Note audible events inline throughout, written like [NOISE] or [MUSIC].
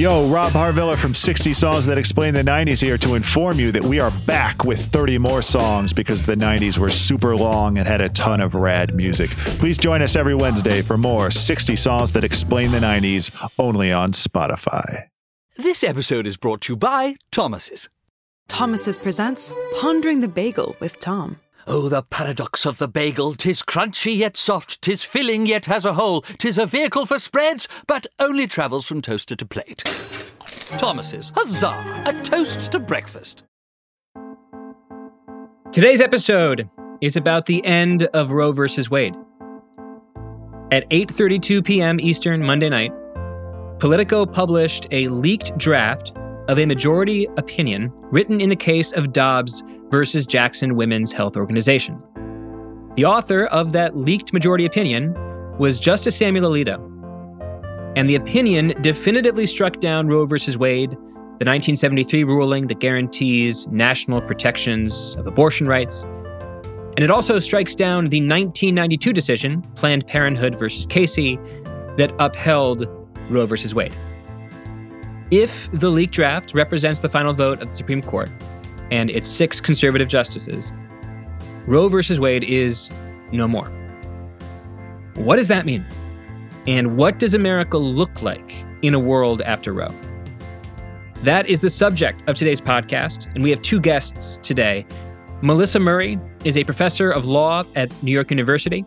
Yo, Rob Harvilla from 60 Songs That Explain the 90s here to inform you that we are back with 30 more songs because the 90s were super long and had a ton of rad music. Please join us every Wednesday for more 60 Songs That Explain the 90s only on Spotify. This episode is brought to you by Thomas's. Thomas's presents Pondering the Bagel with Tom. Oh, the paradox of the bagel. Tis crunchy yet soft, tis filling yet has a hole. Tis a vehicle for spreads, but only travels from toaster to plate. Thomas's, huzzah! A toast to breakfast. Today's episode is about the end of Roe versus Wade. At 8:32 p.m. Eastern Monday night, Politico published a leaked draft of a majority opinion written in the case of Dobbs versus Jackson Women's Health Organization. The author of that leaked majority opinion was Justice Samuel Alito. And the opinion definitively struck down Roe versus Wade, the 1973 ruling that guarantees national protections of abortion rights. And it also strikes down the 1992 decision, Planned Parenthood versus Casey, that upheld Roe versus Wade. If the leaked draft represents the final vote of the Supreme Court, and its six conservative justices, Roe versus Wade is no more. What does that mean? And what does America look like in a world after Roe? That is the subject of today's podcast, and we have two guests today. Melissa Murray is a professor of law at New York University.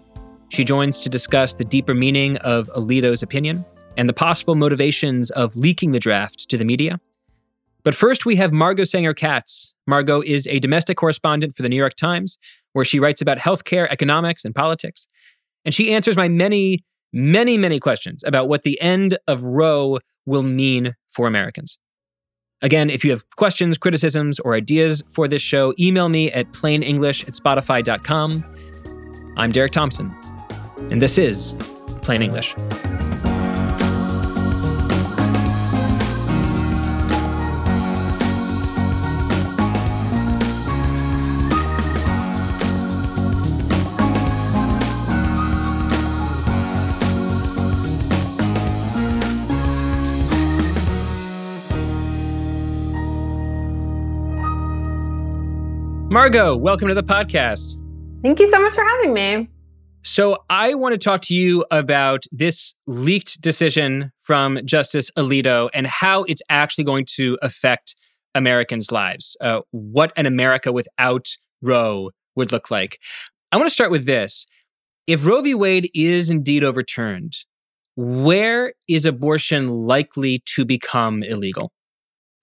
She joins to discuss the deeper meaning of Alito's opinion and the possible motivations of leaking the draft to the media. But first, we have Margot Sanger Katz. Margot is a domestic correspondent for the New York Times, where she writes about healthcare, economics, and politics. And she answers my many, many, many questions about what the end of Roe will mean for Americans. Again, if you have questions, criticisms, or ideas for this show, email me at plainenglish at spotify.com. I'm Derek Thompson, and this is Plain English. Margot, welcome to the podcast. Thank you so much for having me. So, I want to talk to you about this leaked decision from Justice Alito and how it's actually going to affect Americans' lives. Uh, what an America without Roe would look like. I want to start with this. If Roe v. Wade is indeed overturned, where is abortion likely to become illegal?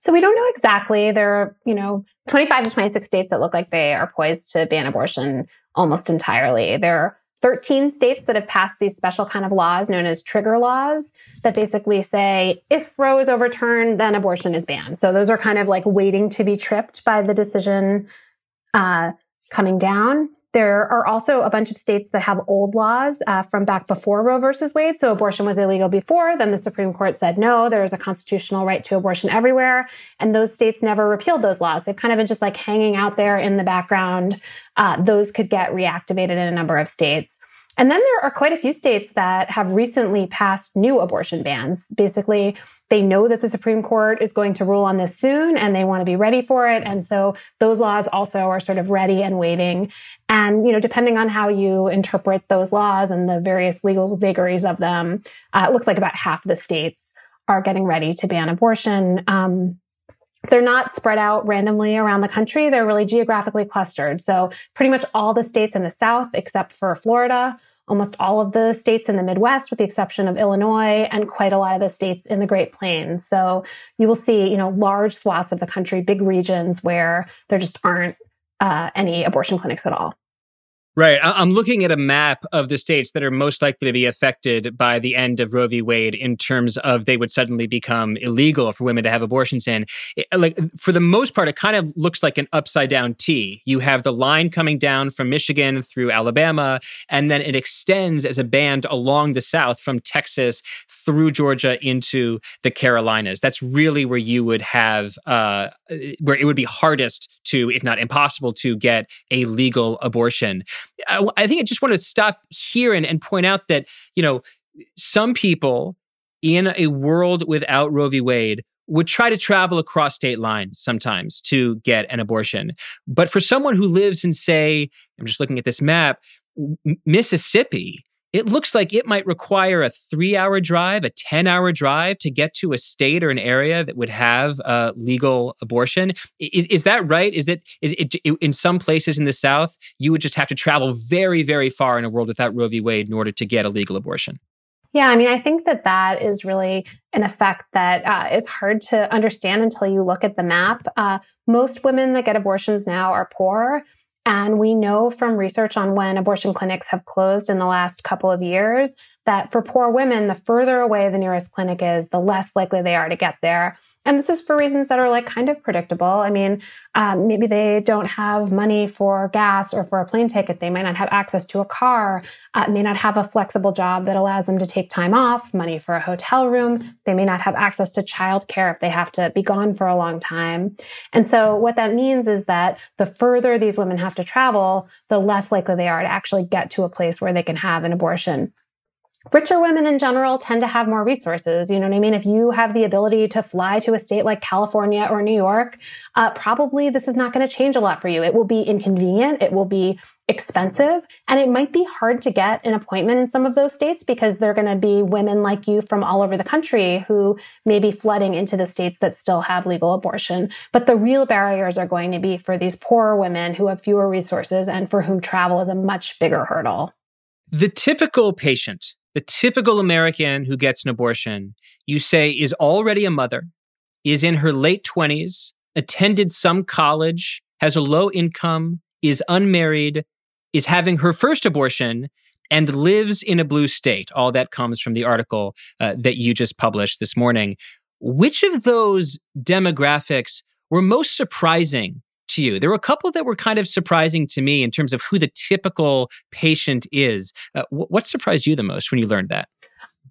So we don't know exactly. There are, you know, 25 to 26 states that look like they are poised to ban abortion almost entirely. There are 13 states that have passed these special kind of laws known as trigger laws that basically say if Roe is overturned, then abortion is banned. So those are kind of like waiting to be tripped by the decision uh, coming down. There are also a bunch of states that have old laws uh, from back before Roe versus Wade. So abortion was illegal before. Then the Supreme Court said no, there is a constitutional right to abortion everywhere. And those states never repealed those laws. They've kind of been just like hanging out there in the background. Uh, those could get reactivated in a number of states. And then there are quite a few states that have recently passed new abortion bans. Basically, they know that the Supreme Court is going to rule on this soon and they want to be ready for it. And so those laws also are sort of ready and waiting. And, you know, depending on how you interpret those laws and the various legal vagaries of them, uh, it looks like about half the states are getting ready to ban abortion. Um, they're not spread out randomly around the country. They're really geographically clustered. So pretty much all the states in the South, except for Florida, almost all of the states in the Midwest, with the exception of Illinois, and quite a lot of the states in the Great Plains. So you will see, you know, large swaths of the country, big regions where there just aren't uh, any abortion clinics at all. Right. I'm looking at a map of the states that are most likely to be affected by the end of Roe v. Wade in terms of they would suddenly become illegal for women to have abortions in. It, like for the most part, it kind of looks like an upside down T. You have the line coming down from Michigan through Alabama, and then it extends as a band along the south from Texas through Georgia into the Carolinas. That's really where you would have uh, where it would be hardest to, if not impossible, to get a legal abortion. I, I think I just want to stop here and, and point out that, you know, some people in a world without Roe v. Wade would try to travel across state lines sometimes to get an abortion. But for someone who lives in, say, I'm just looking at this map, Mississippi, it looks like it might require a three hour drive, a 10 hour drive to get to a state or an area that would have uh, legal abortion. Is, is that right? Is it, is it in some places in the South, you would just have to travel very, very far in a world without Roe v. Wade in order to get a legal abortion? Yeah, I mean, I think that that is really an effect that uh, is hard to understand until you look at the map. Uh, most women that get abortions now are poor. And we know from research on when abortion clinics have closed in the last couple of years that for poor women, the further away the nearest clinic is, the less likely they are to get there. And this is for reasons that are like kind of predictable. I mean, um, maybe they don't have money for gas or for a plane ticket. They might not have access to a car, uh, may not have a flexible job that allows them to take time off, money for a hotel room. They may not have access to childcare if they have to be gone for a long time. And so what that means is that the further these women have to travel, the less likely they are to actually get to a place where they can have an abortion richer women in general tend to have more resources. You know what I mean? If you have the ability to fly to a state like California or New York, uh, probably this is not going to change a lot for you. It will be inconvenient. It will be expensive and it might be hard to get an appointment in some of those states because they're going to be women like you from all over the country who may be flooding into the states that still have legal abortion. But the real barriers are going to be for these poorer women who have fewer resources and for whom travel is a much bigger hurdle. The typical patient the typical American who gets an abortion, you say, is already a mother, is in her late 20s, attended some college, has a low income, is unmarried, is having her first abortion, and lives in a blue state. All that comes from the article uh, that you just published this morning. Which of those demographics were most surprising to you? There were a couple that were kind of surprising to me in terms of who the typical patient is. Uh, what surprised you the most when you learned that?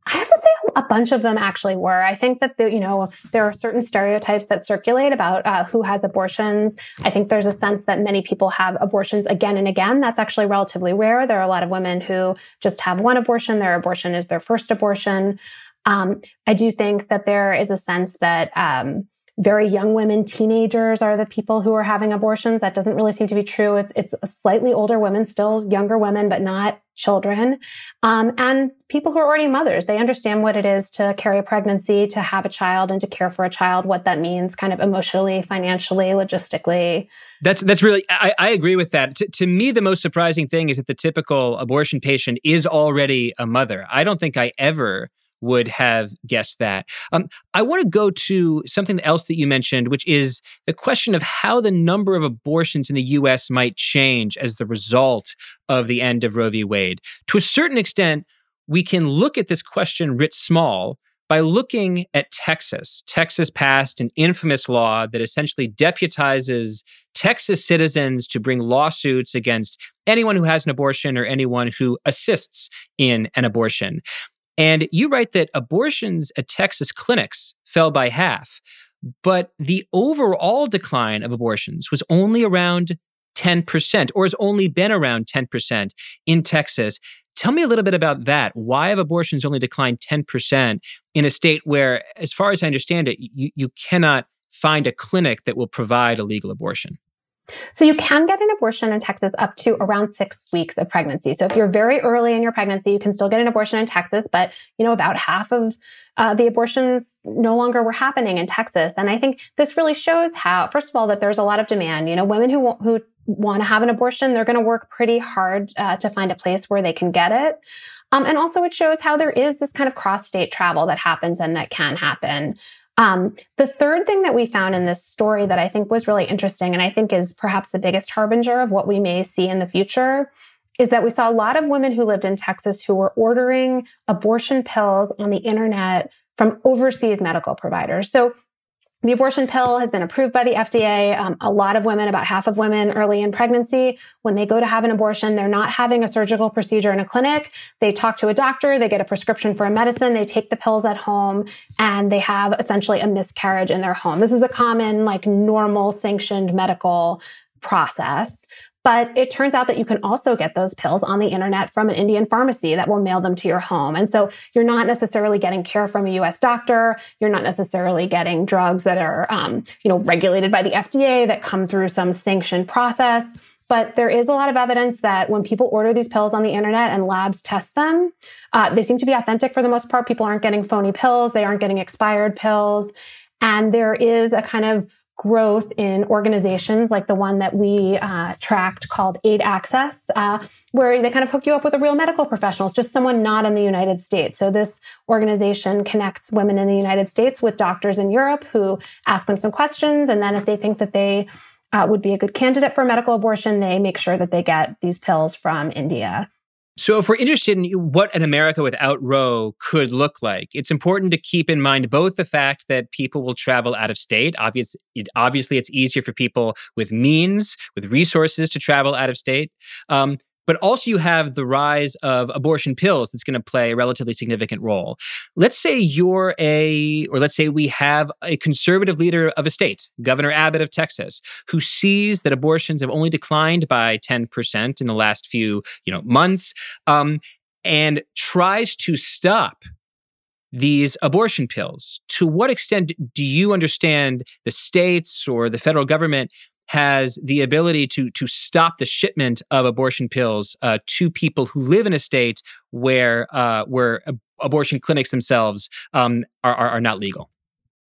I have to say a bunch of them actually were. I think that the, you know there are certain stereotypes that circulate about uh, who has abortions. I think there's a sense that many people have abortions again and again. That's actually relatively rare. There are a lot of women who just have one abortion. Their abortion is their first abortion. Um, I do think that there is a sense that um, very young women, teenagers are the people who are having abortions. That doesn't really seem to be true. It's it's slightly older women, still younger women, but not children, um, and people who are already mothers. They understand what it is to carry a pregnancy, to have a child, and to care for a child. What that means, kind of emotionally, financially, logistically. That's that's really. I, I agree with that. T- to me, the most surprising thing is that the typical abortion patient is already a mother. I don't think I ever would have guessed that. Um, I want to go to something else that you mentioned, which is the question of how the number of abortions in the US might change as the result of the end of Roe v. Wade. To a certain extent, we can look at this question writ small by looking at Texas. Texas passed an infamous law that essentially deputizes Texas citizens to bring lawsuits against anyone who has an abortion or anyone who assists in an abortion. And you write that abortions at Texas clinics fell by half, but the overall decline of abortions was only around 10%, or has only been around 10% in Texas. Tell me a little bit about that. Why have abortions only declined 10% in a state where, as far as I understand it, you, you cannot find a clinic that will provide a legal abortion? So you can get an abortion in Texas up to around six weeks of pregnancy. So if you're very early in your pregnancy, you can still get an abortion in Texas, but you know, about half of uh, the abortions no longer were happening in Texas. And I think this really shows how, first of all, that there's a lot of demand. You know, women who, who want to have an abortion, they're going to work pretty hard uh, to find a place where they can get it. Um, and also it shows how there is this kind of cross state travel that happens and that can happen. Um, the third thing that we found in this story that I think was really interesting, and I think is perhaps the biggest harbinger of what we may see in the future, is that we saw a lot of women who lived in Texas who were ordering abortion pills on the internet from overseas medical providers. So the abortion pill has been approved by the FDA. Um, a lot of women, about half of women early in pregnancy, when they go to have an abortion, they're not having a surgical procedure in a clinic. They talk to a doctor, they get a prescription for a medicine, they take the pills at home, and they have essentially a miscarriage in their home. This is a common, like normal sanctioned medical process. But it turns out that you can also get those pills on the internet from an Indian pharmacy that will mail them to your home. And so you're not necessarily getting care from a US doctor. You're not necessarily getting drugs that are, um, you know, regulated by the FDA that come through some sanctioned process. But there is a lot of evidence that when people order these pills on the internet and labs test them, uh, they seem to be authentic for the most part. People aren't getting phony pills. They aren't getting expired pills. And there is a kind of growth in organizations like the one that we uh, tracked called Aid Access, uh, where they kind of hook you up with a real medical professional. It's just someone not in the United States. So this organization connects women in the United States with doctors in Europe who ask them some questions. And then if they think that they uh, would be a good candidate for medical abortion, they make sure that they get these pills from India. So, if we're interested in what an America without Roe could look like, it's important to keep in mind both the fact that people will travel out of state. Obvious, it, obviously, it's easier for people with means, with resources to travel out of state. Um, but also you have the rise of abortion pills that's going to play a relatively significant role. Let's say you're a, or let's say we have a conservative leader of a state, Governor Abbott of Texas, who sees that abortions have only declined by 10% in the last few, you know, months, um, and tries to stop these abortion pills. To what extent do you understand the states or the federal government has the ability to to stop the shipment of abortion pills uh, to people who live in a state where uh, where abortion clinics themselves um, are, are, are not legal.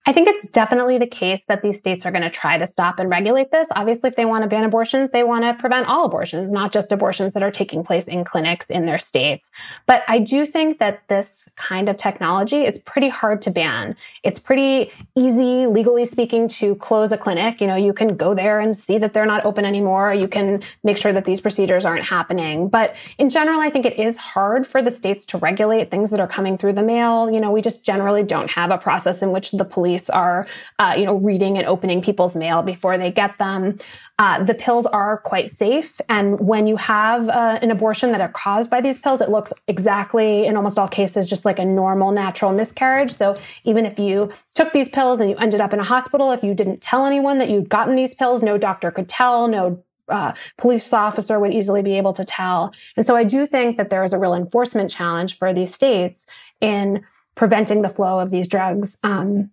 I think it's definitely the case that these states are going to try to stop and regulate this. Obviously, if they want to ban abortions, they want to prevent all abortions, not just abortions that are taking place in clinics in their states. But I do think that this kind of technology is pretty hard to ban. It's pretty easy, legally speaking, to close a clinic. You know, you can go there and see that they're not open anymore. You can make sure that these procedures aren't happening. But in general, I think it is hard for the states to regulate things that are coming through the mail. You know, we just generally don't have a process in which the police police are, uh, you know, reading and opening people's mail before they get them. Uh, the pills are quite safe. And when you have uh, an abortion that are caused by these pills, it looks exactly, in almost all cases, just like a normal natural miscarriage. So even if you took these pills and you ended up in a hospital, if you didn't tell anyone that you'd gotten these pills, no doctor could tell, no uh, police officer would easily be able to tell. And so I do think that there is a real enforcement challenge for these states in preventing the flow of these drugs um,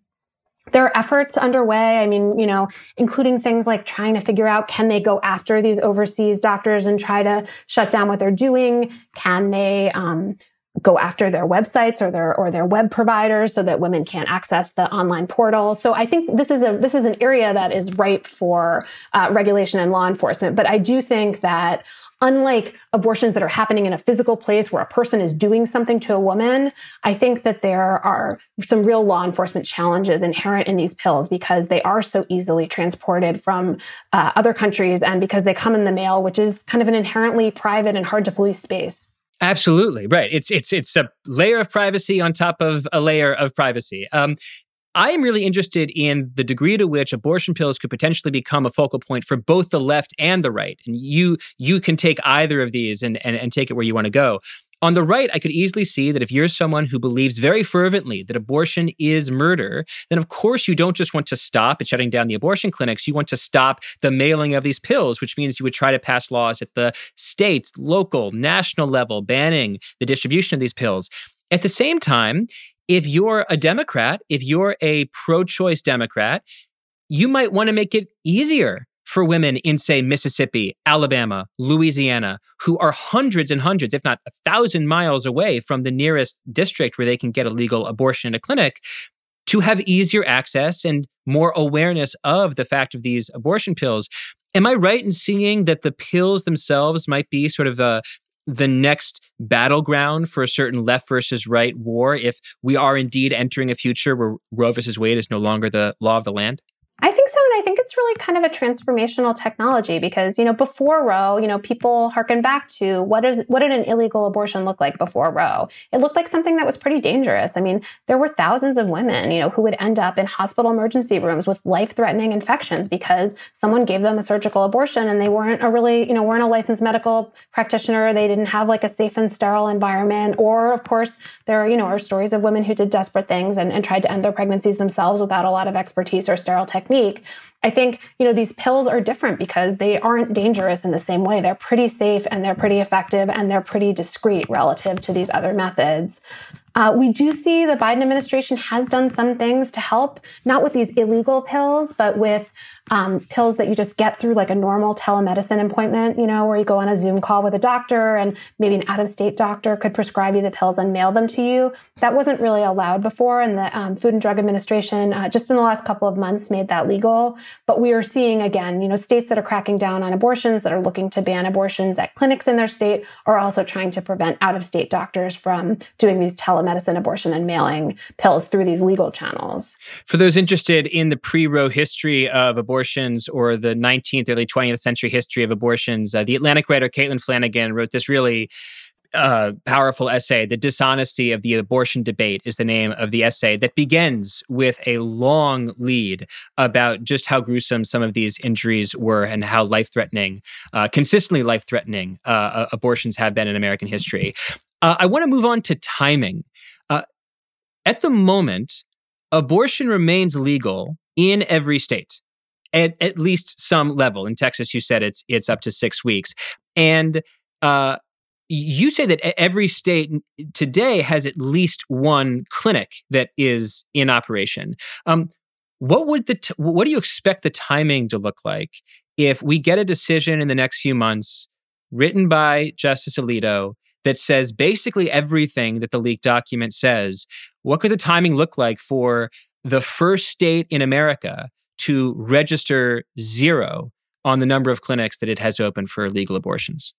there are efforts underway. I mean, you know, including things like trying to figure out can they go after these overseas doctors and try to shut down what they're doing? Can they um, go after their websites or their or their web providers so that women can't access the online portal? So I think this is a this is an area that is ripe for uh, regulation and law enforcement. But I do think that unlike abortions that are happening in a physical place where a person is doing something to a woman, I think that there are some real law enforcement challenges inherent in these pills because they are so easily transported from uh, other countries and because they come in the mail, which is kind of an inherently private and hard to police space. Absolutely right. It's it's it's a layer of privacy on top of a layer of privacy. Um, I am really interested in the degree to which abortion pills could potentially become a focal point for both the left and the right. And you you can take either of these and, and, and take it where you want to go. On the right, I could easily see that if you're someone who believes very fervently that abortion is murder, then of course you don't just want to stop at shutting down the abortion clinics. You want to stop the mailing of these pills, which means you would try to pass laws at the state, local, national level banning the distribution of these pills. At the same time, if you're a Democrat, if you're a pro choice Democrat, you might want to make it easier for women in, say, Mississippi, Alabama, Louisiana, who are hundreds and hundreds, if not a thousand miles away from the nearest district where they can get a legal abortion in a clinic, to have easier access and more awareness of the fact of these abortion pills. Am I right in seeing that the pills themselves might be sort of a the next battleground for a certain left versus right war if we are indeed entering a future where Roe versus Wade is no longer the law of the land? I think so. And I think it's really kind of a transformational technology because, you know, before Roe, you know, people harken back to what is, what did an illegal abortion look like before Roe? It looked like something that was pretty dangerous. I mean, there were thousands of women, you know, who would end up in hospital emergency rooms with life threatening infections because someone gave them a surgical abortion and they weren't a really, you know, weren't a licensed medical practitioner. They didn't have like a safe and sterile environment. Or, of course, there are, you know, are stories of women who did desperate things and, and tried to end their pregnancies themselves without a lot of expertise or sterile techniques technique. I think, you know, these pills are different because they aren't dangerous in the same way. They're pretty safe and they're pretty effective and they're pretty discreet relative to these other methods. Uh, we do see the Biden administration has done some things to help, not with these illegal pills, but with um, pills that you just get through like a normal telemedicine appointment, you know, where you go on a Zoom call with a doctor and maybe an out of state doctor could prescribe you the pills and mail them to you. That wasn't really allowed before. And the um, Food and Drug Administration, uh, just in the last couple of months, made that legal. But we are seeing again, you know, states that are cracking down on abortions, that are looking to ban abortions at clinics in their state, are also trying to prevent out of state doctors from doing these telemedicine abortion and mailing pills through these legal channels. For those interested in the pre Roe history of abortions or the 19th, early 20th century history of abortions. Uh, the Atlantic writer Caitlin Flanagan wrote this really uh, powerful essay. The Dishonesty of the Abortion Debate is the name of the essay that begins with a long lead about just how gruesome some of these injuries were and how life threatening, uh, consistently life threatening uh, abortions have been in American history. Uh, I want to move on to timing. Uh, at the moment, abortion remains legal in every state at, at least some level. In Texas, you said it's it's up to six weeks, and uh, you say that every state today has at least one clinic that is in operation. Um, what would the t- what do you expect the timing to look like if we get a decision in the next few months written by Justice Alito that says basically everything that the leaked document says? What could the timing look like for the first state in America to register zero on the number of clinics that it has opened for legal abortions?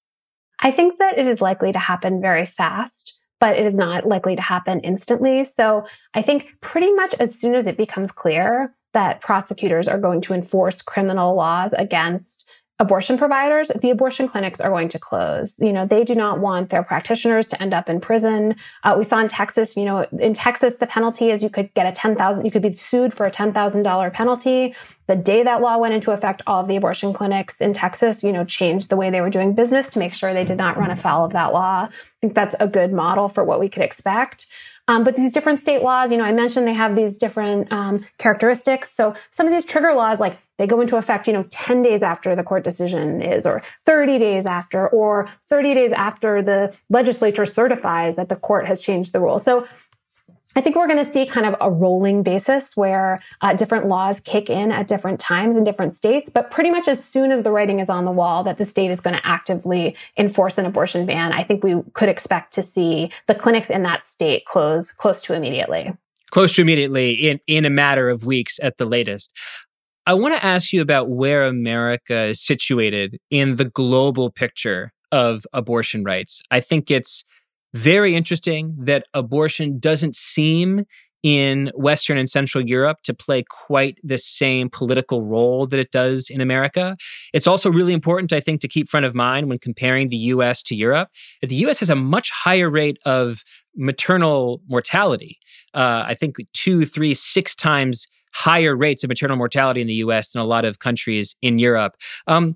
I think that it is likely to happen very fast, but it is not likely to happen instantly. So I think pretty much as soon as it becomes clear that prosecutors are going to enforce criminal laws against abortion providers, the abortion clinics are going to close. You know, they do not want their practitioners to end up in prison. Uh, we saw in Texas, you know, in Texas, the penalty is you could get a 10,000, you could be sued for a $10,000 penalty. The day that law went into effect, all of the abortion clinics in Texas, you know, changed the way they were doing business to make sure they did not run afoul of that law. I think that's a good model for what we could expect. Um, but these different state laws, you know, I mentioned they have these different um, characteristics. So some of these trigger laws, like they go into effect, you know, 10 days after the court decision is, or 30 days after, or 30 days after the legislature certifies that the court has changed the rule. So I think we're going to see kind of a rolling basis where uh, different laws kick in at different times in different states. But pretty much as soon as the writing is on the wall that the state is going to actively enforce an abortion ban, I think we could expect to see the clinics in that state close close to immediately. Close to immediately in, in a matter of weeks at the latest. I want to ask you about where America is situated in the global picture of abortion rights. I think it's very interesting that abortion doesn't seem in Western and Central Europe to play quite the same political role that it does in America. It's also really important, I think, to keep front of mind when comparing the US to Europe that the US has a much higher rate of maternal mortality. Uh, I think two, three, six times higher rates of maternal mortality in the US than a lot of countries in Europe. Um,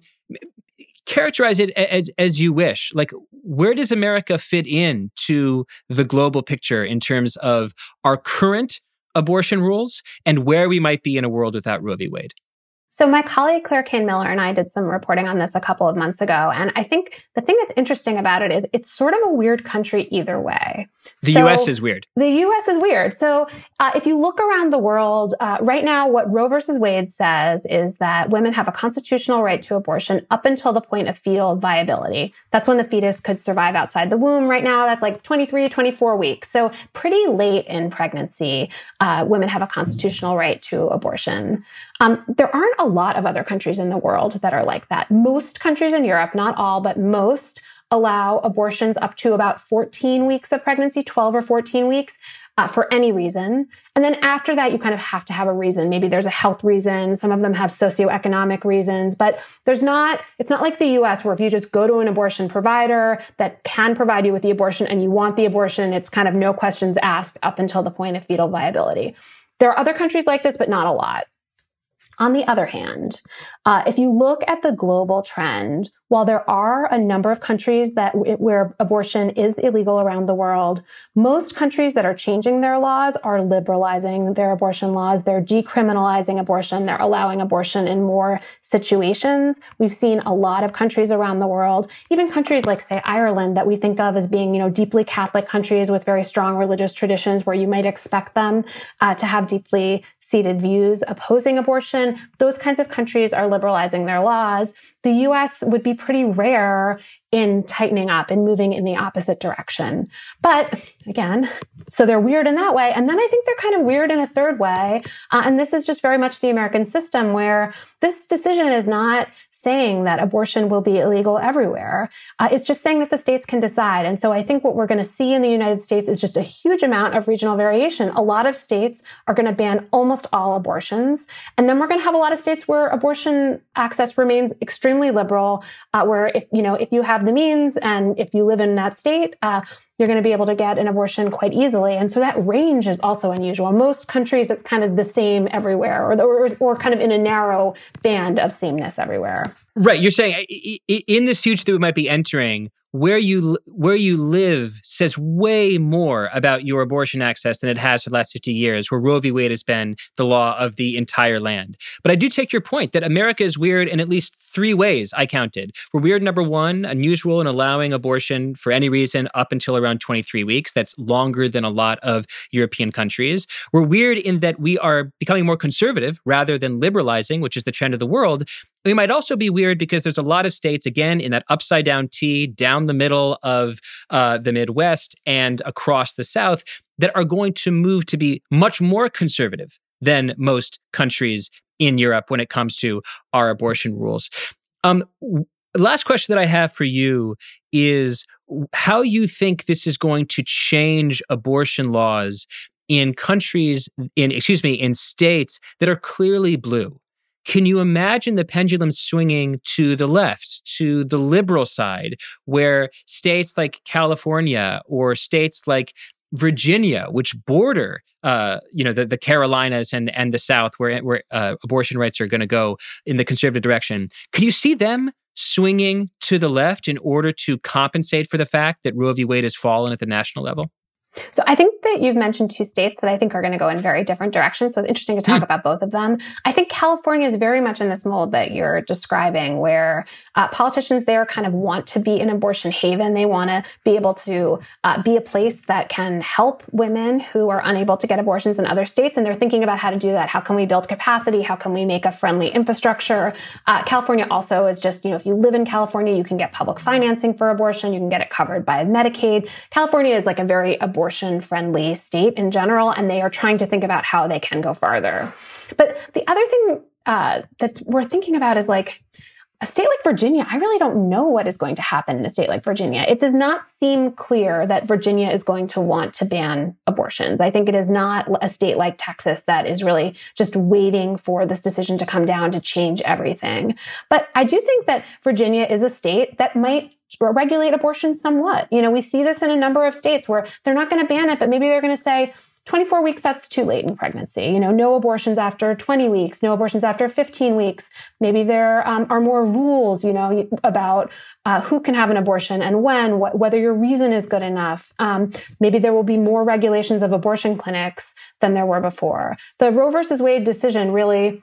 characterize it as as you wish. Like where does america fit in to the global picture in terms of our current abortion rules and where we might be in a world without roe v. Wade so my colleague Claire Cain Miller and I did some reporting on this a couple of months ago. And I think the thing that's interesting about it is it's sort of a weird country either way. The so US is weird. The US is weird. So uh, if you look around the world, uh, right now, what Roe versus Wade says is that women have a constitutional right to abortion up until the point of fetal viability. That's when the fetus could survive outside the womb. Right now, that's like 23, 24 weeks. So pretty late in pregnancy, uh, women have a constitutional right to abortion. Um, there aren't a lot of other countries in the world that are like that. Most countries in Europe, not all, but most allow abortions up to about 14 weeks of pregnancy, 12 or 14 weeks. Uh, for any reason. And then after that, you kind of have to have a reason. Maybe there's a health reason. Some of them have socioeconomic reasons, but there's not, it's not like the US where if you just go to an abortion provider that can provide you with the abortion and you want the abortion, it's kind of no questions asked up until the point of fetal viability. There are other countries like this, but not a lot. On the other hand, uh, if you look at the global trend, while there are a number of countries that where abortion is illegal around the world, most countries that are changing their laws are liberalizing their abortion laws. They're decriminalizing abortion. They're allowing abortion in more situations. We've seen a lot of countries around the world, even countries like say Ireland that we think of as being, you know, deeply Catholic countries with very strong religious traditions where you might expect them uh, to have deeply seated views opposing abortion. Those kinds of countries are liberalizing their laws. The US would be pretty rare in tightening up and moving in the opposite direction. But again, so they're weird in that way. And then I think they're kind of weird in a third way. Uh, and this is just very much the American system where this decision is not saying that abortion will be illegal everywhere. Uh, it's just saying that the states can decide. And so I think what we're going to see in the United States is just a huge amount of regional variation. A lot of states are going to ban almost all abortions. And then we're going to have a lot of states where abortion access remains extremely liberal, uh, where if, you know, if you have the means and if you live in that state, uh, you're going to be able to get an abortion quite easily. And so that range is also unusual. Most countries, it's kind of the same everywhere or, or, or kind of in a narrow band of sameness everywhere. Right. You're saying in this future that we might be entering, where you where you live says way more about your abortion access than it has for the last 50 years where Roe v Wade has been the law of the entire land. But I do take your point that America is weird in at least 3 ways I counted. We're weird number 1, unusual in allowing abortion for any reason up until around 23 weeks. That's longer than a lot of European countries. We're weird in that we are becoming more conservative rather than liberalizing, which is the trend of the world. We might also be weird because there's a lot of states, again, in that upside down T, down the middle of uh, the Midwest and across the South, that are going to move to be much more conservative than most countries in Europe when it comes to our abortion rules. Um, last question that I have for you is how you think this is going to change abortion laws in countries in excuse me in states that are clearly blue can you imagine the pendulum swinging to the left, to the liberal side, where states like California or states like Virginia, which border, uh, you know, the, the Carolinas and and the South, where where uh, abortion rights are going to go in the conservative direction, can you see them swinging to the left in order to compensate for the fact that Roe v. Wade has fallen at the national level? So I think that you've mentioned two states that I think are going to go in very different directions. So it's interesting to talk mm. about both of them. I think California is very much in this mold that you're describing, where uh, politicians there kind of want to be an abortion haven. They want to be able to uh, be a place that can help women who are unable to get abortions in other states. And they're thinking about how to do that. How can we build capacity? How can we make a friendly infrastructure? Uh, California also is just, you know, if you live in California, you can get public financing for abortion. You can get it covered by Medicaid. California is like a very abortion abortion friendly state in general, and they are trying to think about how they can go farther. But the other thing uh, that's worth thinking about is like, a state like Virginia, I really don't know what is going to happen in a state like Virginia. It does not seem clear that Virginia is going to want to ban abortions. I think it is not a state like Texas that is really just waiting for this decision to come down to change everything. But I do think that Virginia is a state that might regulate abortion somewhat. You know, we see this in a number of states where they're not going to ban it, but maybe they're going to say, 24 weeks, that's too late in pregnancy. You know, no abortions after 20 weeks, no abortions after 15 weeks. Maybe there um, are more rules, you know, about uh, who can have an abortion and when, wh- whether your reason is good enough. Um, maybe there will be more regulations of abortion clinics than there were before. The Roe versus Wade decision really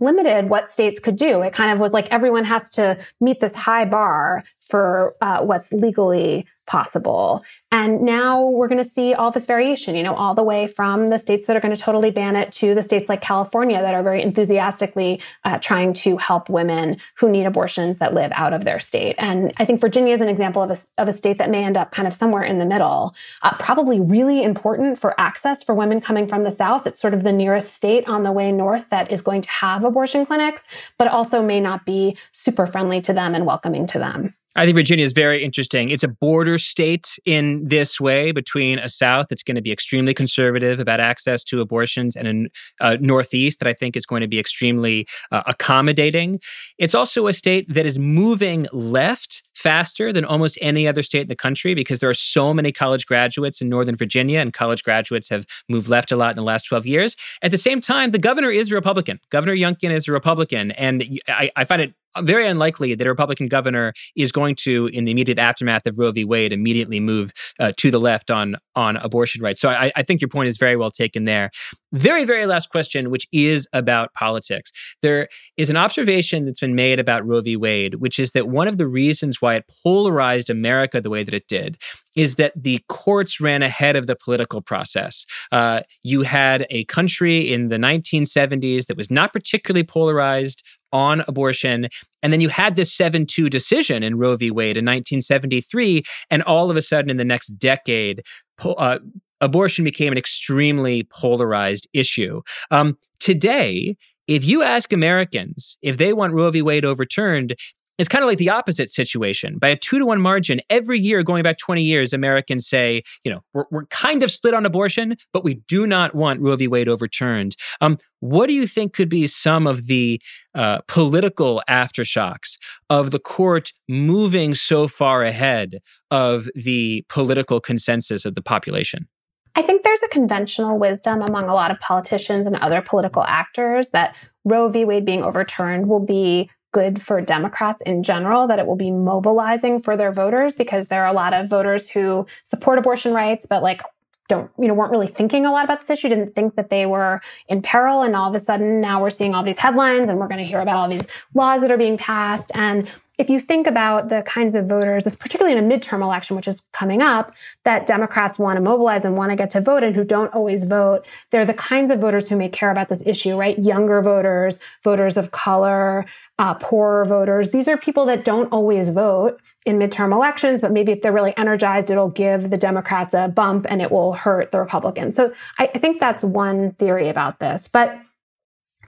limited what states could do. It kind of was like everyone has to meet this high bar for uh, what's legally possible. And now we're going to see all this variation, you know, all the way from the states that are going to totally ban it to the states like California that are very enthusiastically uh, trying to help women who need abortions that live out of their state. And I think Virginia is an example of a, of a state that may end up kind of somewhere in the middle. Uh, probably really important for access for women coming from the South. It's sort of the nearest state on the way north that is going to have abortion clinics, but also may not be super friendly to them and welcoming to them. I think Virginia is very interesting. It's a border state in this way between a South that's going to be extremely conservative about access to abortions and a Northeast that I think is going to be extremely uh, accommodating. It's also a state that is moving left faster than almost any other state in the country because there are so many college graduates in Northern Virginia, and college graduates have moved left a lot in the last 12 years. At the same time, the governor is a Republican. Governor Youngkin is a Republican. And I, I find it very unlikely that a Republican governor is going to, in the immediate aftermath of Roe v. Wade, immediately move uh, to the left on on abortion rights. So I, I, think your point is very well taken there. Very, very last question, which is about politics. There is an observation that's been made about Roe v. Wade, which is that one of the reasons why it polarized America the way that it did is that the courts ran ahead of the political process. Uh, you had a country in the 1970s that was not particularly polarized on abortion. And then you had this 7 2 decision in Roe v. Wade in 1973. And all of a sudden, in the next decade, uh, abortion became an extremely polarized issue. Um, today, if you ask Americans if they want Roe v. Wade overturned, it's kind of like the opposite situation. By a two to one margin, every year going back 20 years, Americans say, you know, we're, we're kind of split on abortion, but we do not want Roe v. Wade overturned. Um, what do you think could be some of the uh, political aftershocks of the court moving so far ahead of the political consensus of the population? I think there's a conventional wisdom among a lot of politicians and other political actors that Roe v. Wade being overturned will be good for Democrats in general, that it will be mobilizing for their voters because there are a lot of voters who support abortion rights, but like don't, you know, weren't really thinking a lot about this issue, didn't think that they were in peril. And all of a sudden now we're seeing all these headlines and we're going to hear about all these laws that are being passed. And if you think about the kinds of voters, this particularly in a midterm election, which is coming up, that Democrats want to mobilize and want to get to vote and who don't always vote, they're the kinds of voters who may care about this issue, right? Younger voters, voters of color, uh, poorer voters. These are people that don't always vote in midterm elections, but maybe if they're really energized, it'll give the Democrats a bump and it will hurt the Republicans. So I, I think that's one theory about this. But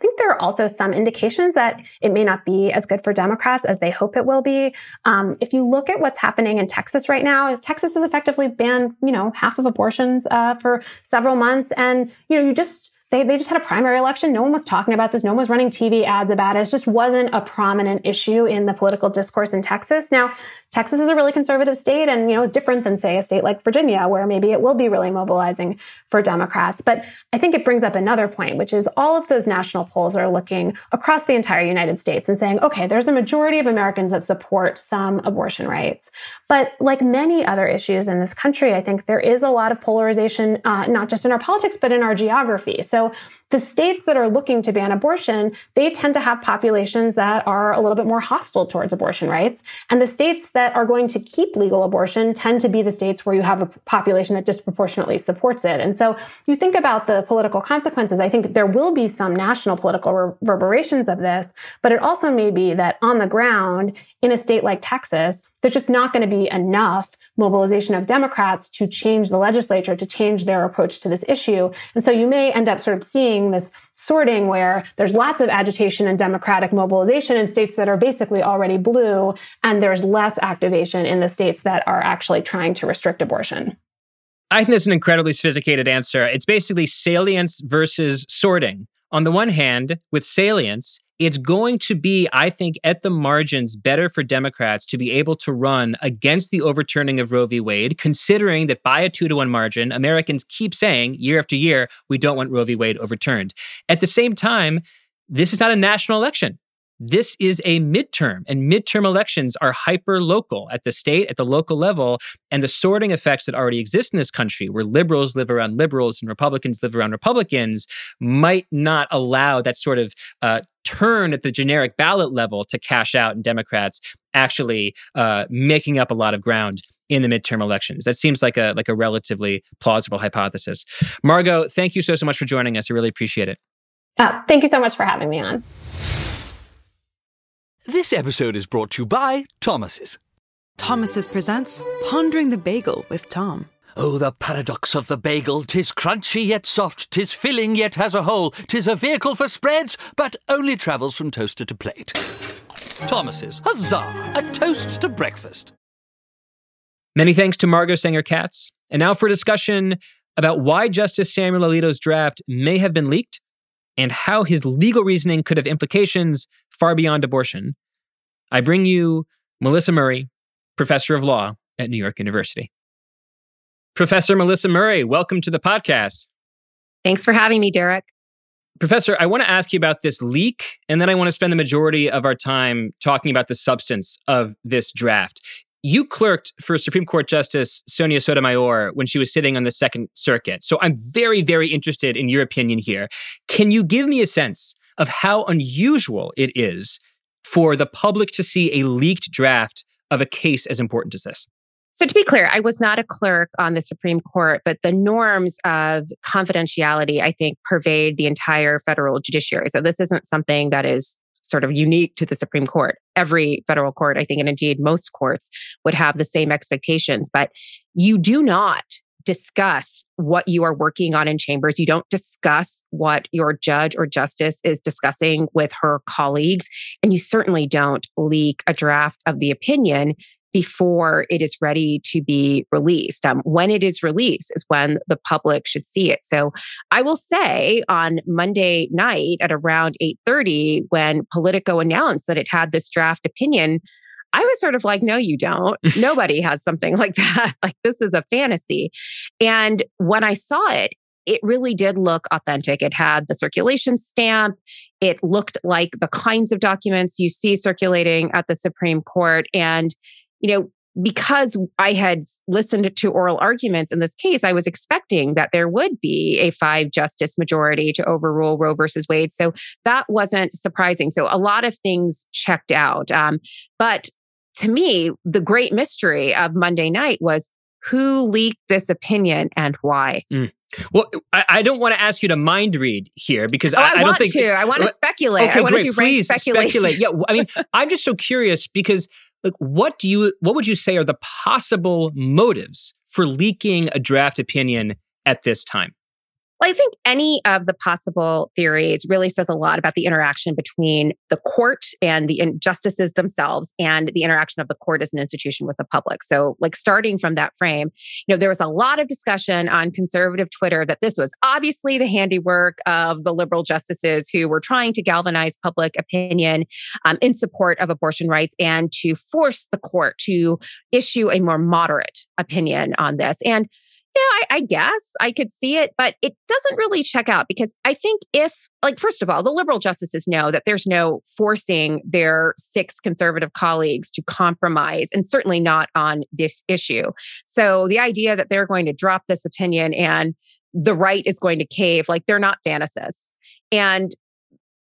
think there are also some indications that it may not be as good for Democrats as they hope it will be. Um, if you look at what's happening in Texas right now, Texas has effectively banned, you know, half of abortions uh, for several months, and you know, you just they, they just had a primary election. No one was talking about this. No one was running TV ads about it. It just wasn't a prominent issue in the political discourse in Texas. Now, Texas is a really conservative state and, you know, it's different than, say, a state like Virginia, where maybe it will be really mobilizing for Democrats. But I think it brings up another point, which is all of those national polls are looking across the entire United States and saying, okay, there's a majority of Americans that support some abortion rights. But like many other issues in this country, I think there is a lot of polarization, uh, not just in our politics, but in our geography. So so the states that are looking to ban abortion, they tend to have populations that are a little bit more hostile towards abortion rights. And the states that are going to keep legal abortion tend to be the states where you have a population that disproportionately supports it. And so you think about the political consequences. I think there will be some national political reverberations of this, but it also may be that on the ground in a state like Texas, there's just not going to be enough mobilization of Democrats to change the legislature, to change their approach to this issue. And so you may end up sort of seeing this sorting where there's lots of agitation and Democratic mobilization in states that are basically already blue, and there's less activation in the states that are actually trying to restrict abortion. I think that's an incredibly sophisticated answer. It's basically salience versus sorting. On the one hand, with salience, it's going to be, I think, at the margins, better for Democrats to be able to run against the overturning of Roe v. Wade, considering that by a two to one margin, Americans keep saying year after year, we don't want Roe v. Wade overturned. At the same time, this is not a national election. This is a midterm, and midterm elections are hyper local at the state, at the local level. And the sorting effects that already exist in this country, where liberals live around liberals and Republicans live around Republicans, might not allow that sort of uh, turn at the generic ballot level to cash out and Democrats actually uh, making up a lot of ground in the midterm elections. That seems like a like a relatively plausible hypothesis. Margot, thank you so so much for joining us. I really appreciate it. Uh, thank you so much for having me on. This episode is brought to you by Thomas's. Thomas's presents Pondering the Bagel with Tom. Oh, the paradox of the bagel! Tis crunchy yet soft, tis filling yet has a hole, tis a vehicle for spreads, but only travels from toaster to plate. Thomas's, huzzah! A toast to breakfast. Many thanks to Margot Sanger Katz. And now for a discussion about why Justice Samuel Alito's draft may have been leaked and how his legal reasoning could have implications far beyond abortion. I bring you Melissa Murray, professor of law at New York University. Professor Melissa Murray, welcome to the podcast. Thanks for having me, Derek. Professor, I want to ask you about this leak, and then I want to spend the majority of our time talking about the substance of this draft. You clerked for Supreme Court Justice Sonia Sotomayor when she was sitting on the Second Circuit. So I'm very, very interested in your opinion here. Can you give me a sense of how unusual it is for the public to see a leaked draft of a case as important as this? So, to be clear, I was not a clerk on the Supreme Court, but the norms of confidentiality, I think, pervade the entire federal judiciary. So, this isn't something that is sort of unique to the Supreme Court. Every federal court, I think, and indeed most courts would have the same expectations, but you do not discuss what you are working on in chambers. You don't discuss what your judge or justice is discussing with her colleagues. And you certainly don't leak a draft of the opinion before it is ready to be released. Um, when it is released is when the public should see it. So I will say on Monday night at around 8:30, when Politico announced that it had this draft opinion, I was sort of like, no, you don't. [LAUGHS] Nobody has something like that. [LAUGHS] Like, this is a fantasy. And when I saw it, it really did look authentic. It had the circulation stamp. It looked like the kinds of documents you see circulating at the Supreme Court. And you know, because I had listened to oral arguments in this case, I was expecting that there would be a five justice majority to overrule Roe versus Wade. So that wasn't surprising. So a lot of things checked out. Um, but to me, the great mystery of Monday night was who leaked this opinion and why. Mm. Well, I, I, don't want to ask you to mind read here because oh, I, I, I don't think to. I want to speculate. Okay, I want great. to do Please speculation. speculate. Yeah, I mean, [LAUGHS] I'm just so curious because like what do you what would you say are the possible motives for leaking a draft opinion at this time? Well, I think any of the possible theories really says a lot about the interaction between the court and the justices themselves and the interaction of the court as an institution with the public. So, like starting from that frame, you know, there was a lot of discussion on conservative Twitter that this was obviously the handiwork of the liberal justices who were trying to galvanize public opinion um, in support of abortion rights and to force the court to issue a more moderate opinion on this. And yeah, I, I, guess I could see it, but it doesn't really check out because I think if, like, first of all, the liberal justices know that there's no forcing their six conservative colleagues to compromise, and certainly not on this issue. So the idea that they're going to drop this opinion and the right is going to cave, like, they're not fantasists. And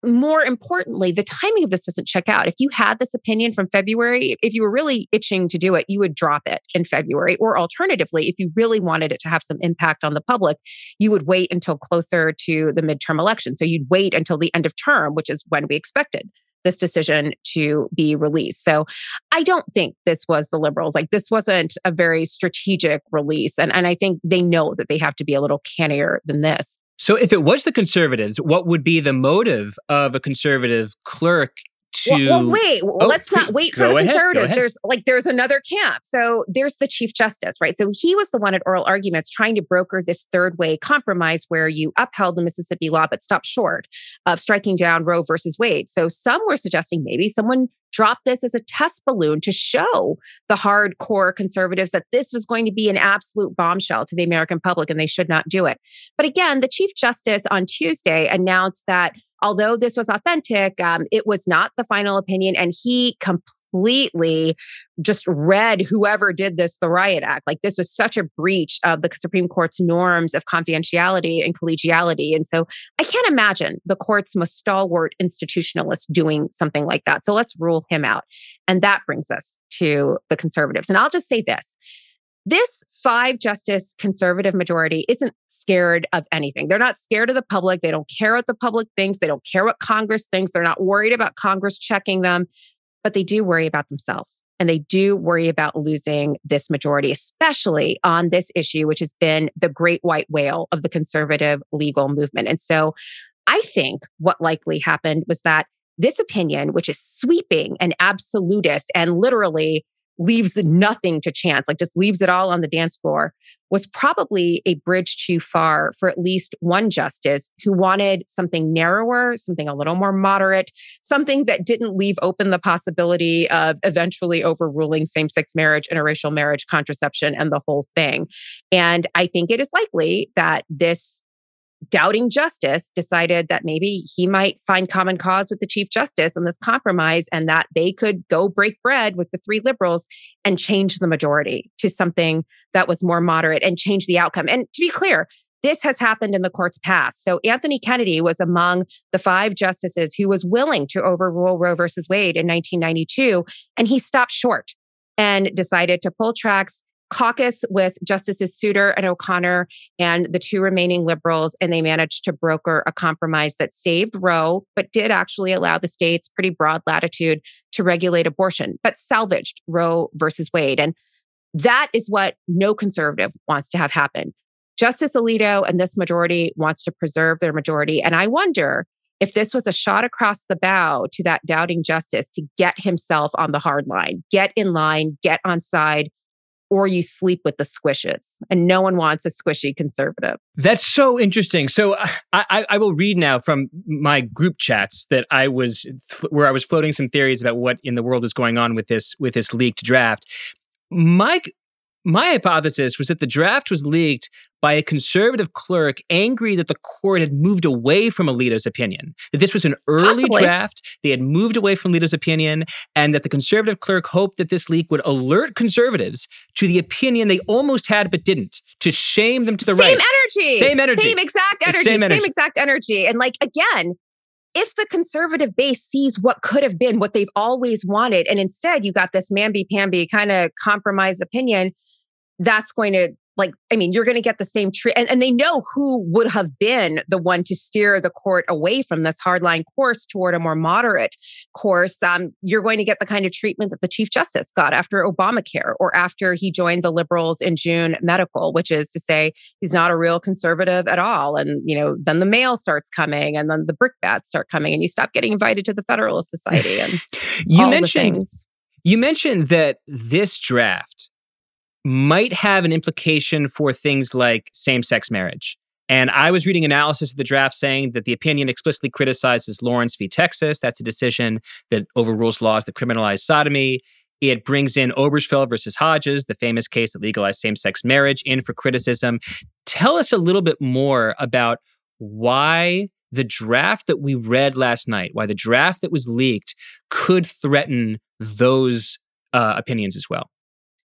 more importantly, the timing of this doesn't check out. If you had this opinion from February, if you were really itching to do it, you would drop it in February. Or alternatively, if you really wanted it to have some impact on the public, you would wait until closer to the midterm election. So you'd wait until the end of term, which is when we expected this decision to be released. So I don't think this was the liberals. Like this wasn't a very strategic release. And, and I think they know that they have to be a little cannier than this. So, if it was the conservatives, what would be the motive of a conservative clerk to well, well wait oh, let's please, not wait for the conservatives. there's like there's another camp. So there's the chief justice right? So he was the one at oral arguments trying to broker this third way compromise where you upheld the mississippi law but stopped short of striking down roe versus wade. So some were suggesting maybe someone drop this as a test balloon to show the hardcore conservatives that this was going to be an absolute bombshell to the American public and they should not do it. But again, the Chief Justice on Tuesday announced that although this was authentic, um, it was not the final opinion. And he completely just read whoever did this the riot act. Like this was such a breach of the Supreme Court's norms of confidentiality and collegiality. And so I can't imagine the court's most stalwart institutionalist doing something like that. So let's rule him out. And that brings us to the conservatives. And I'll just say this this five justice conservative majority isn't scared of anything. They're not scared of the public. They don't care what the public thinks. They don't care what Congress thinks. They're not worried about Congress checking them, but they do worry about themselves. And they do worry about losing this majority, especially on this issue, which has been the great white whale of the conservative legal movement. And so I think what likely happened was that this opinion, which is sweeping and absolutist and literally leaves nothing to chance, like just leaves it all on the dance floor, was probably a bridge too far for at least one justice who wanted something narrower, something a little more moderate, something that didn't leave open the possibility of eventually overruling same sex marriage, interracial marriage, contraception, and the whole thing. And I think it is likely that this doubting justice decided that maybe he might find common cause with the chief justice in this compromise and that they could go break bread with the three liberals and change the majority to something that was more moderate and change the outcome. And to be clear, this has happened in the court's past. So Anthony Kennedy was among the five justices who was willing to overrule Roe versus Wade in 1992, and he stopped short and decided to pull tracks caucus with Justices Souter and O'Connor and the two remaining liberals, and they managed to broker a compromise that saved Roe, but did actually allow the states pretty broad latitude to regulate abortion, but salvaged Roe versus Wade. And that is what no conservative wants to have happen. Justice Alito and this majority wants to preserve their majority. And I wonder if this was a shot across the bow to that doubting justice to get himself on the hard line, get in line, get on side or you sleep with the squishes. And no one wants a squishy conservative. That's so interesting. So uh, I, I, will read now from my group chats that I was where I was floating some theories about what in the world is going on with this with this leaked draft. Mike my hypothesis was that the draft was leaked by a conservative clerk angry that the court had moved away from Alito's opinion, that this was an early Possibly. draft, they had moved away from Alito's opinion, and that the conservative clerk hoped that this leak would alert conservatives to the opinion they almost had but didn't, to shame them to the same right. Same energy. Same energy. Same exact energy. Same, energy. same exact energy. And like, again, if the conservative base sees what could have been what they've always wanted, and instead you got this mamby pamby kind of compromise opinion, that's going to like i mean you're going to get the same treat and, and they know who would have been the one to steer the court away from this hardline course toward a more moderate course. Um, you're going to get the kind of treatment that the chief justice got after obamacare or after he joined the liberals in june medical which is to say he's not a real conservative at all. And you know then the mail starts coming and then the brickbats start coming and you stop getting invited to the federalist society and [LAUGHS] you mentioned you mentioned that this draft might have an implication for things like same sex marriage. And I was reading analysis of the draft saying that the opinion explicitly criticizes Lawrence v. Texas. That's a decision that overrules laws that criminalize sodomy. It brings in Obergefell versus Hodges, the famous case that legalized same sex marriage, in for criticism. Tell us a little bit more about why the draft that we read last night, why the draft that was leaked could threaten those uh, opinions as well.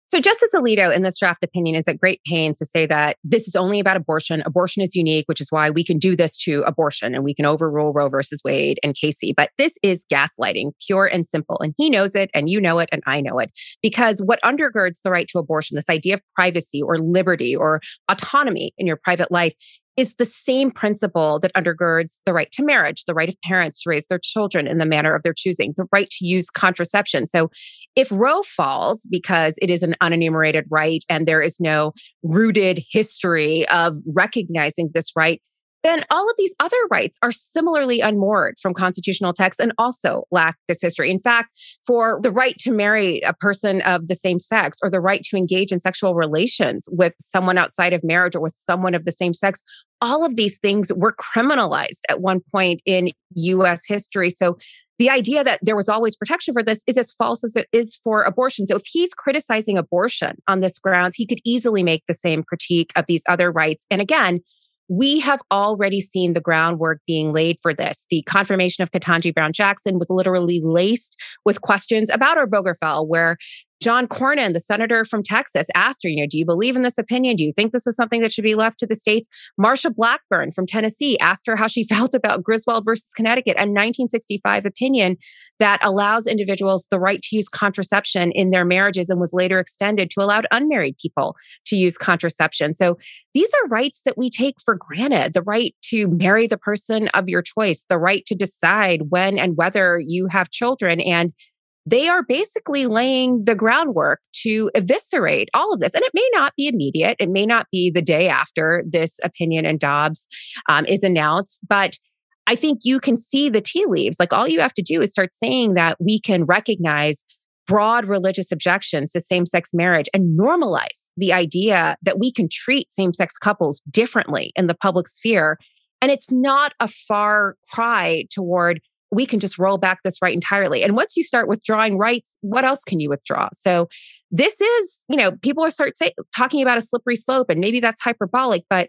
So, Justice Alito, in this draft opinion, is at great pains to say that this is only about abortion. Abortion is unique, which is why we can do this to abortion and we can overrule Roe versus Wade and Casey. But this is gaslighting, pure and simple. And he knows it, and you know it, and I know it. Because what undergirds the right to abortion, this idea of privacy or liberty or autonomy in your private life, is the same principle that undergirds the right to marriage, the right of parents to raise their children in the manner of their choosing, the right to use contraception. So if Roe falls because it is an unenumerated right and there is no rooted history of recognizing this right, then all of these other rights are similarly unmoored from constitutional texts and also lack this history. In fact, for the right to marry a person of the same sex or the right to engage in sexual relations with someone outside of marriage or with someone of the same sex, all of these things were criminalized at one point in US history. So the idea that there was always protection for this is as false as it is for abortion. So if he's criticizing abortion on this grounds, he could easily make the same critique of these other rights. And again, we have already seen the groundwork being laid for this. The confirmation of Ketanji Brown Jackson was literally laced with questions about Obergefell, where John Cornyn, the senator from Texas, asked her, you know, do you believe in this opinion? Do you think this is something that should be left to the states? Marsha Blackburn from Tennessee asked her how she [LAUGHS] felt about Griswold versus Connecticut, a 1965 opinion that allows individuals the right to use contraception in their marriages and was later extended to allow unmarried people to use contraception. So these are rights that we take for granted the right to marry the person of your choice, the right to decide when and whether you have children. And they are basically laying the groundwork to eviscerate all of this. And it may not be immediate, it may not be the day after this opinion in Dobbs um, is announced, but I think you can see the tea leaves. Like all you have to do is start saying that we can recognize broad religious objections to same sex marriage and normalize the idea that we can treat same sex couples differently in the public sphere. And it's not a far cry toward we can just roll back this right entirely. And once you start withdrawing rights, what else can you withdraw? So this is, you know, people are start say, talking about a slippery slope, and maybe that's hyperbolic, but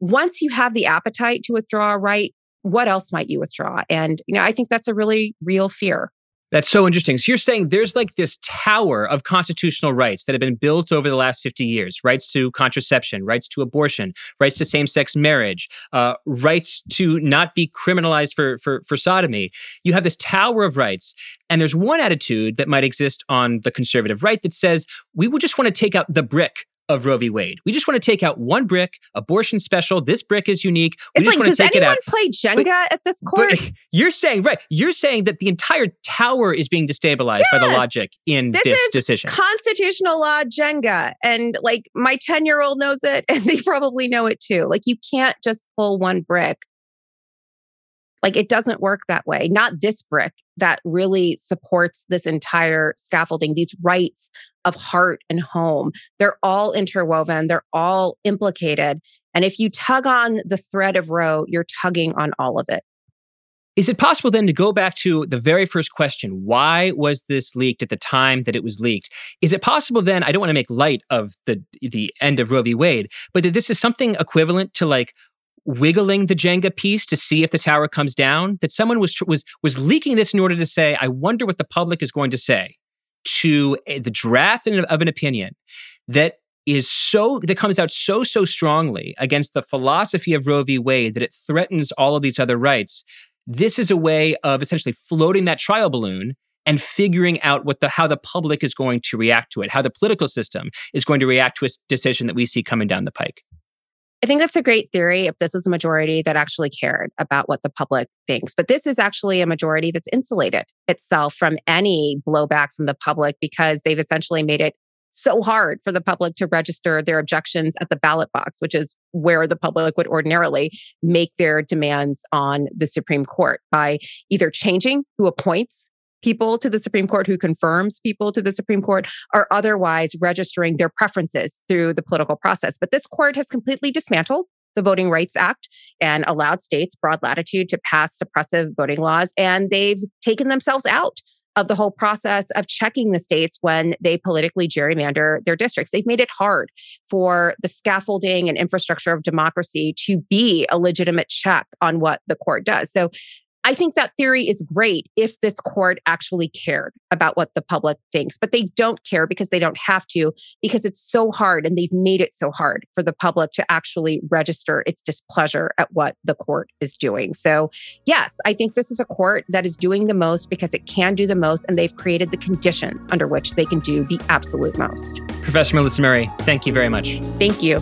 once you have the appetite to withdraw a right, what else might you withdraw? And, you know, I think that's a really real fear. That's so interesting. So you're saying there's like this tower of constitutional rights that have been built over the last 50 years rights to contraception, rights to abortion, rights to same sex marriage, uh, rights to not be criminalized for, for, for sodomy. You have this tower of rights. And there's one attitude that might exist on the conservative right that says we would just want to take out the brick of Roe v. Wade. We just want to take out one brick, abortion special. This brick is unique. We it's just like, want does to take anyone it out. play Jenga But- at this court? But [LAUGHS] you're saying, right, you're saying that the entire tower is being destabilized by the logic in This this, is decision. Constitutional law Jenga. And like my 10 year old knows it, [LAUGHS] and they probably know it too. Like you can't just pull one brick. Like it doesn't work that way. Not this brick that really supports this entire scaffolding, these rights of heart and home. They're all interwoven, they're all implicated. And if you tug on the thread of Roe, you're tugging on all of it. Is it possible then to go back to the very first question? Why was this leaked at the time that it was leaked? Is it possible then? I don't want to make light of the the end of Roe v. Wade, but that this is something equivalent to like wiggling the Jenga piece to see if the tower comes down. That someone was was was leaking this in order to say, I wonder what the public is going to say to a- the draft of of an opinion that is so that comes out so so strongly against the philosophy of Roe v. Wade that it threatens all of these other rights. This is a way of essentially floating that trial balloon and figuring out what the how the public is going to react to it, how the political system is going to react to a decision that we see coming down the pike. I think that's a great theory if this was a majority that actually cared about what the public thinks. But this is actually a majority that's insulated itself from any blowback from the public because they've essentially made it so hard for the public to register their objections at the ballot box, which is where the public would ordinarily make their demands on the Supreme Court by either changing who appoints people to the Supreme Court, who confirms people to the Supreme Court, are otherwise registering their preferences through the political process. But this court has completely dismantled the Voting Rights Act and allowed states broad latitude to pass suppressive voting laws. And they've taken themselves out of the whole process of checking the states when they politically gerrymander their districts. They've made it hard for the scaffolding and infrastructure of democracy to be a legitimate check on what the court does. So I think that theory is great if this court actually cared about what the public thinks, but they don't care because they don't have to, because it's so hard and they've made it so hard for the public to actually register its displeasure at what the court is doing. So, yes, I think this is a court that is doing the most because it can do the most and they've created the conditions under which they can do the absolute most. Professor Melissa Murray, thank you very much. Thank you.